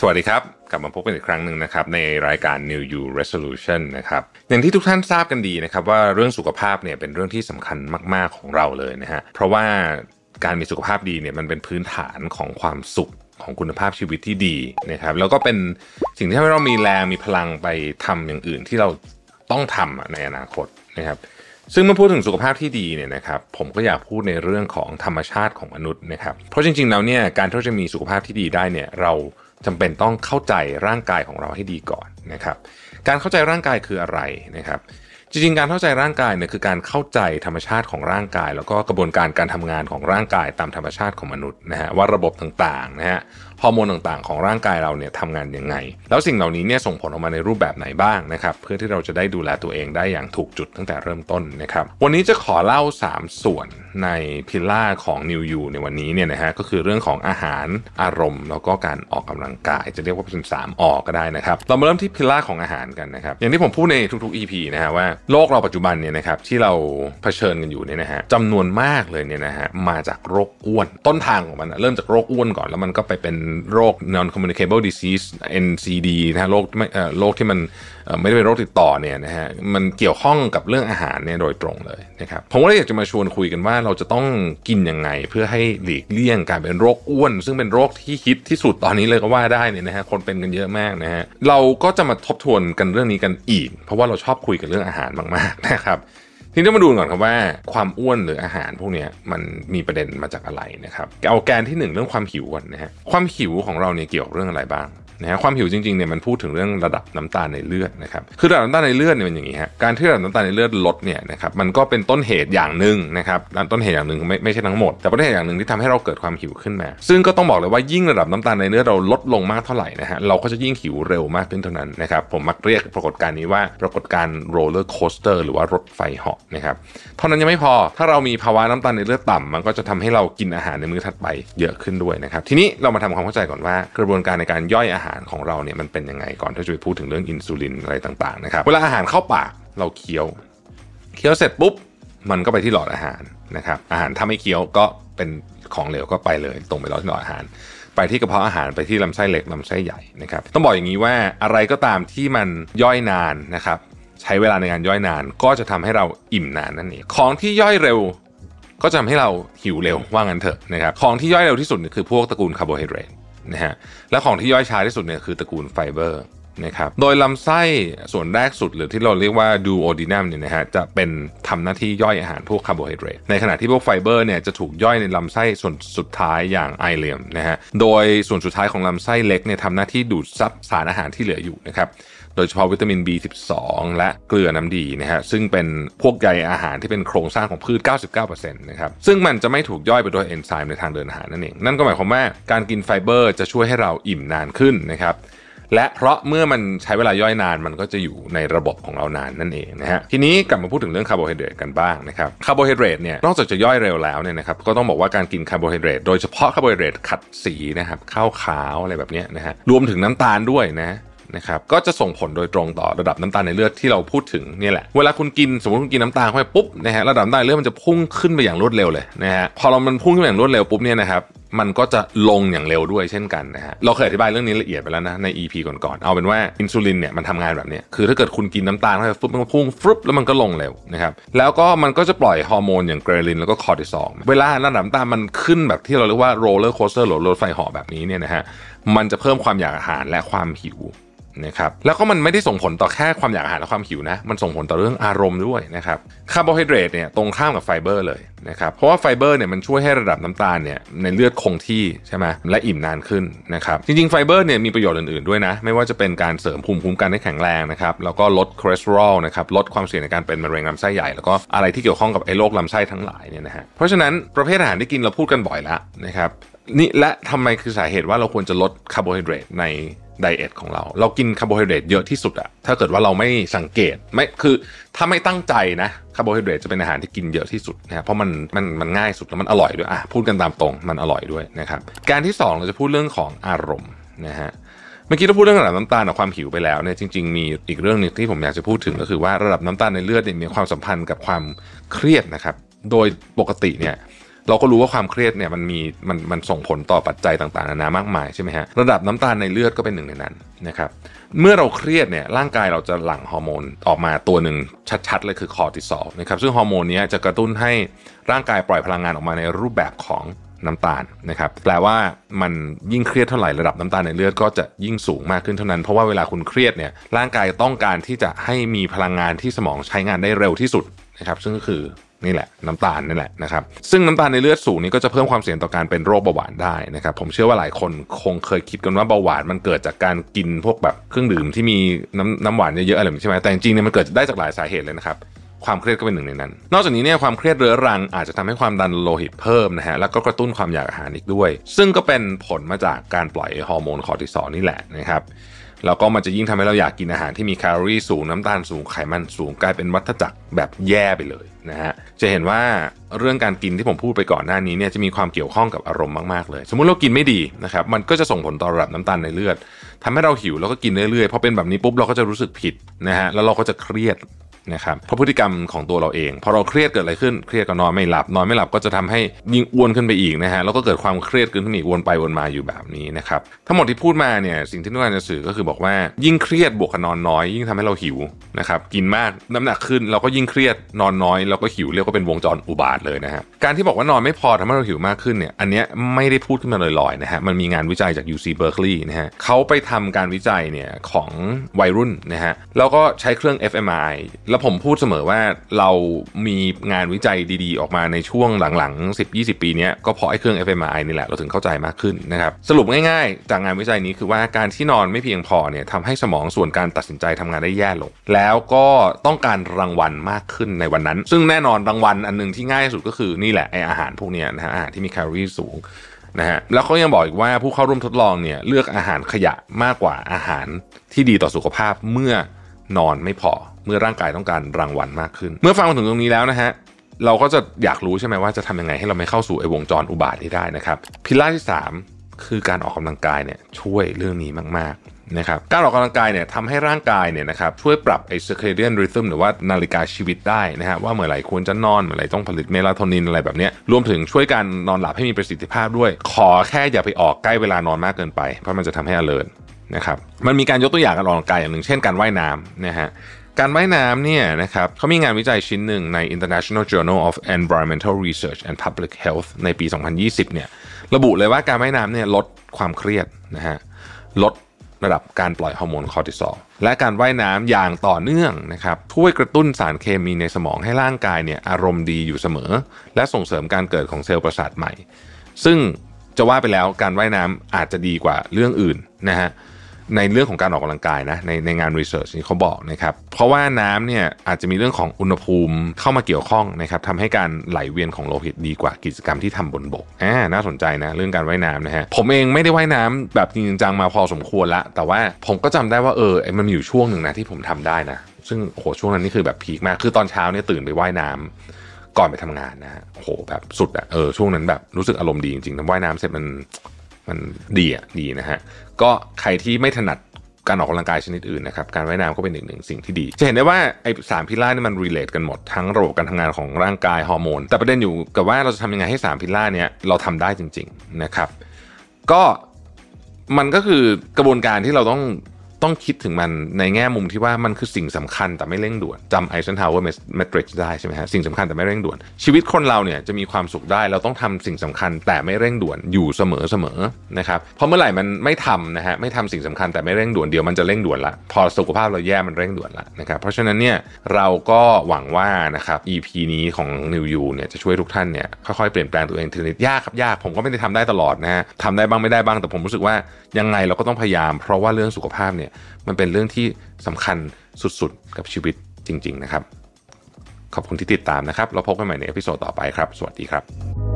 สวัสดีครับ กลับมาพบกันอีกครั้งหนึ่งนะครับในรายการ New You Resolution นะครับอย่างที่ทุกท่านทราบกันดีนะครับว่าเรื่องสุขภาพเนี่ยเป็นเรื่องที่สำคัญมาก ๆของเราเลยนะฮะเพราะว่าการมีสุขภาพดีเนี่ยมันเป็นพื้นฐานของความสุขของคุณภาพชีวิตที่ดีนะครับแล้วก็เป็นสิ่งที่ทำให้เรามีแรงมีพลังไปทำอย่างอื่นที่เราต้องทำในอนาคตนะครับซึ่งเมื่อพูดถึงสุขภาพที่ดีเนี่ยนะครับผมก็อยากพูดในเรื่องของธรรมชาติของมนุษย์นะครับเพราะจริงๆแล้วเนี่ยการที่จะมีสุขภาพที่ดีได้เนี่ยเรา จำเป็นต้องเข้าใจร่างกายของเราให้ดีก่อนนะครับ การเข้าใจร่างกายคืออะไรนะครับ จริงๆ การเข้าใจร่างกายเนี่ยคือการเข้าใจธรรมชาติของร่างกาย แล้วก็กระบวนการการทำงานของร่างกายตามธรรมชาติของมนุษย์นะฮะว่าระบบต่างๆนะฮะ ฮอร์โมนต่างๆ ของร่างกายเราเนี่ยทำงานยังไง แล้วสิ่งเหล่านี้เนี่ยส่งผลออกมาในรูปแบบไหนบ้างนะครับ เพื่อที่เราจะได้ดูแลตัวเองได้อย่างถูกจุดตั้งแต่เริ่มต้นนะครับ วันนี้จะขอเล่า 3 ส่วนในพิล่าของ New You ในวันนี้เนี่ยนะฮะก็คือเรื่องของอาหารอารมณ์ แล้วก็การออกกำลังกาย จะเรียกว่าเป็น3ออกก็ได้นะครับ เรามาเริ่มที่พิล่าของอาหารกันนะครับ อย่างที่ผมพูดในทุกๆ EP นะฮะว่าโลกเราปัจจุบันเนี่ยนะครับที่เราเผชิญกันอยู่เนี่ยนะฮะจำนวนมากเลยเนี่ยนะฮะมาจากโรคอ้วน ต้นทางของมันนะเริ่มจากโรคอ้วนก่อนแล้วมันก็ไปเป็นโรค non communicable disease NCD นะฮะโรคไม่โรคที่มันไม่ได้เป็นโรคติดต่อเนี่ยนะฮะมันเกี่ยวข้องกับเรื่องอาหารเนี่ยโดยตรงเลยนะครับผมก็เลยอยากจะมาชวนคุยกันว่าเราจะต้องกินยังไง เพื่อให้หลีกเลี่ยงการเป็นโรคอ้วน ซึ่งเป็นโรคที่ฮิตที่สุดตอนนี้เลยก็ว่าได้เนี่ยนะฮะคนเป็นกันเยอะมากนะฮะเราก็จะมาทบทวนกันเรื่องนี้กันอีก เพราะว่าเราชอบคุยกันเรื่องอาหารมากๆนะครับ ทีนี้มาดูก่อนครับว่าความอ้วนหรืออาหารพวกนี้มันมีประเด็นมาจากอะไรนะครับเอาแกนที่หนึ่งเรื่องความหิวก่อนนะฮะความหิวของเราเนี่ยเกี่ยวกับเรื่องอะไรบ้าง นะฮะความหิวจริงๆเนี่ยมันพูดถึงเรื่องระดับน้ำตาลในเลือดนะครับคือระดับน้ำตาลในเลือดเนี่ยมันอย่างนี้ฮะการที่ระดับน้ำตาลในเลือดลดเนี่ยนะครับมันก็เป็นต้นเหตุอย่างหนึ่งนะครับต้นเหตุอย่างหนึ่งไม่ไม่ใช่ทั้งหมด แต่ต้นเหตุอย่างหนึ่งที่ทำให้เราเกิดความหิวขึ้นมา ซึ่งก็ต้องบอกเลยว่ายิ่งระดับน้ำตาลในเลือดเราลดลงมากเท่าไหร่นะฮะเราก็จะยิ่งหิวเร็วมากขึ้นเท่านั้นนะครับผมมักเรียกปรากฏการณ์นี้ว่าปรากฏการณ์ roller coaster หรือว่ารถไฟเหาะนะครับเท่านั้นยังไม่พอถ้าเรามีภาวะน้ำตาลในเลือดต่ำมันก็จะทำให้เรากินอาหารในมื้อถัดไปเยอะขึ้นด้วยนะครับทีนี้เรามาทำความเข้าใจก่อนว่ากระบวนการในการย่อยอาหารของเราเนี่ยมันเป็นยังไงก่อนที่จะไปพูดถึงเรื่องอินซูลินอะไรต่างๆนะครับเวลาอาหารเข้าปากเราเคี้ยว เคี้ยวเสร็จปุ๊บมันก็ไปที่หลอดอาหารนะครับอาหารถ้าไม่เคี้ยวก็เป็นของเหลวก็ไปเลย ตรงไปหลอดที่หลอดอาหาร ไปที่กระเพาะอาหารไปที่ลำไส้เล็กลำไส้ใหญ่นะครับต้องบอกอย่างนี้ว่าอะไรก็ตามที่มันย่อยนานนะครับใช้เวลาในการย่อยนานก็จะทำให้เราอิ่มนานนั่นเองของที่ย่อยเร็วก็จะทำให้เราหิวเร็วว่างั้นเถอะนะครับของที่ย่อยเร็วที่สุดคือพวกตระกูลคาร์โบไฮเดรต นะฮะและของที่ย่อยช้าที่สุดเนี่ยคือตระกูลไฟเบอร์นะครับโดยลำไส้ส่วนแรกสุดหรือที่เราเรียกว่า duodenum เนี่ยนะฮะจะเป็นทำหน้าที่ย่อยอาหารพวกคาร์โบไฮเดรตในขณะที่พวกไฟเบอร์เนี่ยจะถูกย่อยในลำไส้ส่วนสุดท้ายอย่าง ileum นะฮะโดยส่วนสุดท้ายของลำไส้เล็กเนี่ยทำหน้าที่ดูดซับสารอาหารที่เหลืออยู่นะครับ ดยเฉพาะวิตามิน B12 และเกลือน้ำดีนะฮะซึ่งเป็นพวกใยอาหารที่เป็นโครงสร้างของพืช 99%นะครับซึ่งมันจะไม่ถูกย่อยไปโดยเอนไซม์ในทางเดินอาหารนั่นเอง นั่นก็หมายความว่าการกินไฟเบอร์จะช่วยให้เราอิ่มนานขึ้นนะครับและเพราะเมื่อมันใช้เวลาย่อยนานมันก็จะอยู่ในระบบของเรานานนั่นเองนะฮะทีนี้กลับมาพูดถึงเรื่องคาร์โบไฮเดรตกันบ้างนะครับคาร์โบไฮเดรตเนี่ยนอกจากจะย่อยเร็วแล้วเนี่ยนะครับก็ต้องบอกว่าการกินคาร์โบไฮเดรตโดยเฉพาะคาร์โบไฮเดรตขัดสีนะครับข้าวขาวอะไรแบบนี้นะฮะรวมถึงน้ำตาลด้วยนะ นะครับก็จะส่งผลโดยตรงต่อระดับน้ำตาลในเลือดที่เราพูดถึงนี่แหละเวลาคุณกินสมมติคุณกินน้ำตาลเข้าไปปุ๊บนะฮะระดับน้ำตาลเลือดมันจะพุ่งขึ้นไปอย่างรวดเร็วเลยนะฮะพอเรามันพุ่งขึ้นอย่างรวดเร็วปุ๊บเนี่ยนะครับมันก็จะลงอย่างเร็วด้วยเช่นกันนะฮะเราเคยอธิบายเรื่องนี้ละเอียดไปแล้วนะใน EP ก่อนๆเอาเป็นว่าอินซูลินเนี่ยมันทำงานแบบนี้คือถ้าเกิดคุณกินน้ำตาลเข้าไปปุ๊บมันก็พุ่งฟรุบแล้วมันก็ลงเร็วนะครับแล้วก็มันก็จะปล่อยฮอร์โมนอย่าง ghrelin แล้วก็คอร์ติซอลเวลาระดับน้ำตาลมันขึ้นแบบที่เราเรียกว่า roller coaster หรือรถไฟหาะแบบนี้เนี่ยนะฮะมันจะเพิ่มความอยากอาหารและความหิว นะครับแล้วก็มันไม่ได้ส่งผลต่อแค่ความอยากอาหารและความหิวนะ มันส่งผลต่อเรื่องอารมณ์ด้วยนะครับคาร์โบไฮเดรตเนี่ยตรงข้ามกับไฟเบอร์เลยนะครับเพราะว่าไฟเบอร์เนี่ยมันช่วยให้ระดับน้ำตาลเนี่ยในเลือดคงที่ใช่ไหมและอิ่มนานขึ้นนะครับจริงๆไฟเบอร์เนี่ยมีประโยชน์อื่นๆด้วยนะ ไม่ว่าจะเป็นการเสริมภูมิคุ้มกันให้แข็งแรงนะครับแล้วก็ลดคอเลสเตอรอลนะครับลดความเสี่ยงในการเป็นมะเร็งลำไส้ใหญ่แล้วก็อะไรที่เกี่ยวข้องกับไอ้โรคลำไส้ทั้งหลายเนี่ยนะฮะเพราะฉะนั้นประเภทอาหารที่กินเราพูดกันบ่อยแล้วนะครับนี่และทำไมคือสาเหตุว่าเราควรจะลดคาร์โบไฮเดรตใน diet ของเรา เรากินคาร์โบไฮเดรตเยอะที่สุดอะถ้าเกิดว่าเราไม่สังเกตไม่คือถ้าไม่ตั้งใจนะคาร์โบไฮเดรตจะเป็นอาหารที่กินเยอะที่สุดนะครับเพราะมันมันมันง่ายสุดแล้วมันอร่อยด้วยอะพูดกันตามตรงมันอร่อยด้วยนะครับการที่ 2 เราจะพูดเรื่องของอารมณ์นะฮะเมื่อกี้เราพูดเรื่องระดับน้ำตาลกับความหิวไปแล้วเนี่ยจริงๆมีอีกเรื่องหนึงที่ผมอยากจะพูดถึงก็คือว่าระดับน้ำตาลในเลือดเนี่ยมีความสัมพันธ์กับความเครียดนะครับ โดยปกติเนี่ย เราก็รู้ว่าความเครียดเนี่ยมันมีมันมันส่งผลต่อปัจจัยต่างๆนานามากมายใช่ไหมฮะระดับน้ำตาลในเลือดก็เป็นหนึ่งในนั้นนะครับเมื่อเราเครียดเนี่ยร่างกายเราจะหลั่งฮอร์โมนออกมาตัวหนึ่งชัดๆเลยคือคอร์ติซอลนะครับซึ่งฮอร์โมนนี้จะกระตุ้นให้ร่างกายปล่อยพลังงานออกมาในรูปแบบของน้ำตาลนะครับแปลว่ามันยิ่งเครียดเท่าไหร่ระดับน้ำตาลในเลือดก็จะยิ่งสูงมากขึ้นเท่านั้น เพราะว่าเวลาคุณเครียดเนี่ยร่างกายต้องการที่จะให้มีพลังงานที่สมองใช้งานได้เร็วที่สุดนะครับซึ่งก็คือ นี่แหละน้ำตาลนี่แหละนะครับซึ่งน้ำตาลในเลือดสูงนี้ก็จะเพิ่มความเสี่ยงต่อการเป็นโรคเบาหวานได้นะครับผมเชื่อว่าหลายคนคงเคยคิดกันว่าเบาหวานมันเกิดจากการกินพวกแบบเครื่องดื่มที่มีน้ำน้ำหวานเยอะๆอะไรแบบนี้ใช่ไหมแต่จริงๆเนี่ยมันเกิดได้จากหลายสาเหตุเลยนะครับความเครียดก็เป็นหนึ่งในนั้น นอกจากนี้เนี่ยความเครียดเรื้อรังอาจจะทำให้ความดันโลหิตเพิ่มนะฮะ แล้วก็กระตุ้นความอยากอาหารอีกด้วย ซึ่งก็เป็นผลมาจากการปล่อยฮอร์โมนคอร์ติซอลนี่แหละนะครับ แล้วก็มันจะยิ่งทำให้เราอยากกินอาหารที่มีแคลอรี่สูงน้ำตาลสูงไขมันสูงกลายเป็นวัฏจักรแบบแย่ไปเลยนะฮะจะเห็นว่าเรื่องการกินที่ผมพูดไปก่อนหน้านี้เนี่ยจะมีความเกี่ยวข้องกับอารมณ์มากๆเลย สมมุติเรากินไม่ดีนะครับมันก็จะส่งผลต่อระดับน้ำตาลในเลือดทำให้เราหิวแล้วก็กินเรื่อยๆพอเป็นแบบนี้ปุ๊บเราก็จะรู้สึกผิดนะฮะแล้วเราก็จะเครียด นะครับเพราะพฤติกรรมของตัวเราเองพอเราเครียดเกิดอะไรขึ้นเครียดก็นอนไม่หลับนอนไม่หลับก็จะทำให้ยิ่งอ้วนขึ้นไปอีกนะฮะแล้วก็เกิดความเครียดขึ้นขึ้นอีกวนไปวนมาอยู่แบบนี้นะครับทั้งหมดที่พูดมาเนี่ยสิ่งที่ต้องการจะสื่อก็คือบอกว่ายิ่งเครียดบวกกับนอนน้อย ยิ่งทำให้เราหิวนะครับกินมากน้ำหนักขึ้นเราก็ยิ่งเครียดนอนน้อยเราก็หิวเรียกว่าเป็นวงจรอุบาทเลยนะฮะการที่บอกว่านอนไม่พอทำให้เราหิวมากขึ้นเนี่ยอันเนี้ยไม่ได้พูดขึ้นมาลอยๆนะฮะมันมีงานวิจัยจาก UC Berkeley นะฮะเขาไปทำการวิจัยเนี่ยของวัยรุ่นนะฮะแล้วก็ใช้เครื่อง fMRI แล้วผมพูดเสมอว่าเรามีงานวิจัยดีๆ ออกมาในช่วงหลังๆ 10-20 ปีนี้ก็เพราะไอ้เครื่อง fMRI นี่แหละเราถึงเข้าใจมากขึ้นนะครับสรุปง่ายๆ จากงานวิจัยนี้คือว่าการที่นอนไม่เพียงพอเนี่ยทำให้สมองส่วนการตัดสินใจทำงานได้แย่ลง แล้วก็ต้องการรางวัลมากขึ้นในวันนั้น ซึ่งแน่นอนรางวัลอันหนึงที่ง่ายที่สุดก็คือนี่แหละไออาหารพวกเนี้ยนะฮะอาหารที่มีแคลอรี่สูงนะฮะแล้วเขายังบอกอีกว่าผู้เข้าร่วมทดลองเนี่ยเลือกอาหารขยะมากกว่าอาหารที่ดีต่อสุขภาพเมื่อ นอนไม่พอ เมื่อร่างกายต้องการรางวัลมากขึ้น เมื่อฟังมาถึงตรงนี้แล้วนะฮะเราก็จะอยากรู้ใช่ไหมว่าจะทำยังไงให้เราไม่เข้าสู่ไอ้วงจรอุบาทนี้ได้นะครับพิล่าที่ 3 คือการออกกำลังกายเนี่ยช่วยเรื่องนี้มากๆนะครับการออกกำลังกายเนี่ยทำให้ร่างกายเนี่ยนะครับช่วยปรับไอ้ circadian rhythm หรือว่านาฬิกาชีวิตได้นะฮะว่าเมื่อไหร่ควรจะนอนเมื่อไหร่ต้องผลิตเมลาโทนินอะไรแบบเนี้ยรวมถึงช่วยการนอนหลับให้มีประสิทธิภาพด้วย ขอแค่อย่าไปออกใกล้เวลานอนมากเกินไป เพราะมันจะทำให้ alert นะครับมันมีการยกตัวอย่างการออกกำลังกายอย่างหนึ่งเช่นการว่ายน้ำนะฮะการว่ายน้ำเนี่ยนะครับเขามีงานวิจัยชิ้นหนึ่งใน International Journal of Environmental Research and Public Health ในปี 2020 เนี่ยระบุเลยว่าการว่ายน้ำเนี่ยลดความเครียดนะฮะลดระดับการปล่อยฮอร์โมนคอร์ติซอลและการว่ายน้ำอย่างต่อเนื่องนะครับช่วยกระตุ้นสารเคมีในสมองให้ร่างกายเนี่ยอารมณ์ดีอยู่เสมอ และส่งเสริมการเกิดของเซลล์ประสาทใหม่ ซึ่งจะว่าไปแล้วการว่ายน้ำอาจจะดีกว่าเรื่องอื่นนะฮะ ในเรื่องของการออกกำลังกายนะในในงานรีเสิร์ชนี้เขาบอกนะครับเพราะว่าน้ำเนี่ยอาจจะมีเรื่องของอุณหภูมิเข้ามาเกี่ยวข้องนะครับทำให้การไหลเวียนของโลหิตดีกว่ากิจกรรมที่ทำบนบกอ่าน่าสนใจนะเรื่องการว่ายน้ำนะฮะผมเองไม่ได้ว่ายน้ำแบบจริงจังมาพอสมควรละ แต่ว่าผมก็จำได้ว่าเออมันมีอยู่ช่วงหนึ่งนะที่ผมทำได้นะซึ่งโหช่วงนั้นนี่คือแบบพีคมากคือตอนเช้าเนี่ยตื่นไปว่ายน้ำก่อนไปทำงานนะฮะโหแบบสุดอะเออช่วงนั้นแบบรู้สึกอารมณ์ดีจริงๆทำว่ายน้ำเสร็จมัน มันดีอะดีนะฮะก็ใครที่ไม่ถนัดการออกกำลังกายชนิดอื่นนะครับการว่ายน้ำก็เป็นอีกหนึ่งสิ่งที่ดี จะเห็นได้ว่าไอ้สามพิล่านี่มันรีเลทกันหมดทั้งระบบการทำงานของร่างกายฮอร์โมน แต่ประเด็นอยู่กับว่าเราจะทำยังไงให้สามพิล่าเนี่ยเราทำได้จริง ๆนะครับ ก็มันก็คือกระบวนการที่เราต้อง ต้องคิดถึงมันในแง่มุมที่ว่ามันคือสิ่งสำคัญแต่ไม่เร่งด่วนจำ Eisenhower Matrix ได้ใช่ไหมฮะสิ่งสำคัญแต่ไม่เร่งด่วน ชีวิตคนเราเนี่ยจะมีความสุขได้เราต้องทำสิ่งสำคัญแต่ไม่เร่งด่วนอยู่เสมอเสมอนะครับเพราะเมื่อไหร่มันไม่ทำนะฮะไม่ทำสิ่งสำคัญแต่ไม่เร่งด่วนเดี๋ยวมันจะเร่งด่วนละพอสุขภาพเราแย่มันเร่งด่วนละนะครับเพราะฉะนั้นเนี่ยเราก็หวังว่านะครับ EP นี้ของ New You เนี่ยจะช่วยทุกท่านเนี่ยค่อยๆเปลี่ยนแปลงตัวเองทีละนิดยากครับยากผมก็ไม่ได้ทำได้ตลอดนะฮะทำได้บ้างไม่ได้บ้างแต่ผมรู้สึกว่ายังไงเราก็ต้องพยายาม เพราะว่าเรื่องสุขภาพเนี่ยมันเป็นเรื่องที่สำคัญสุดๆ กับชีวิตจริง ๆ นะครับ ขอบคุณที่ติดตามนะครับ เราพบกันใหม่ในเอพิโซดต่อไปครับ สวัสดีครับ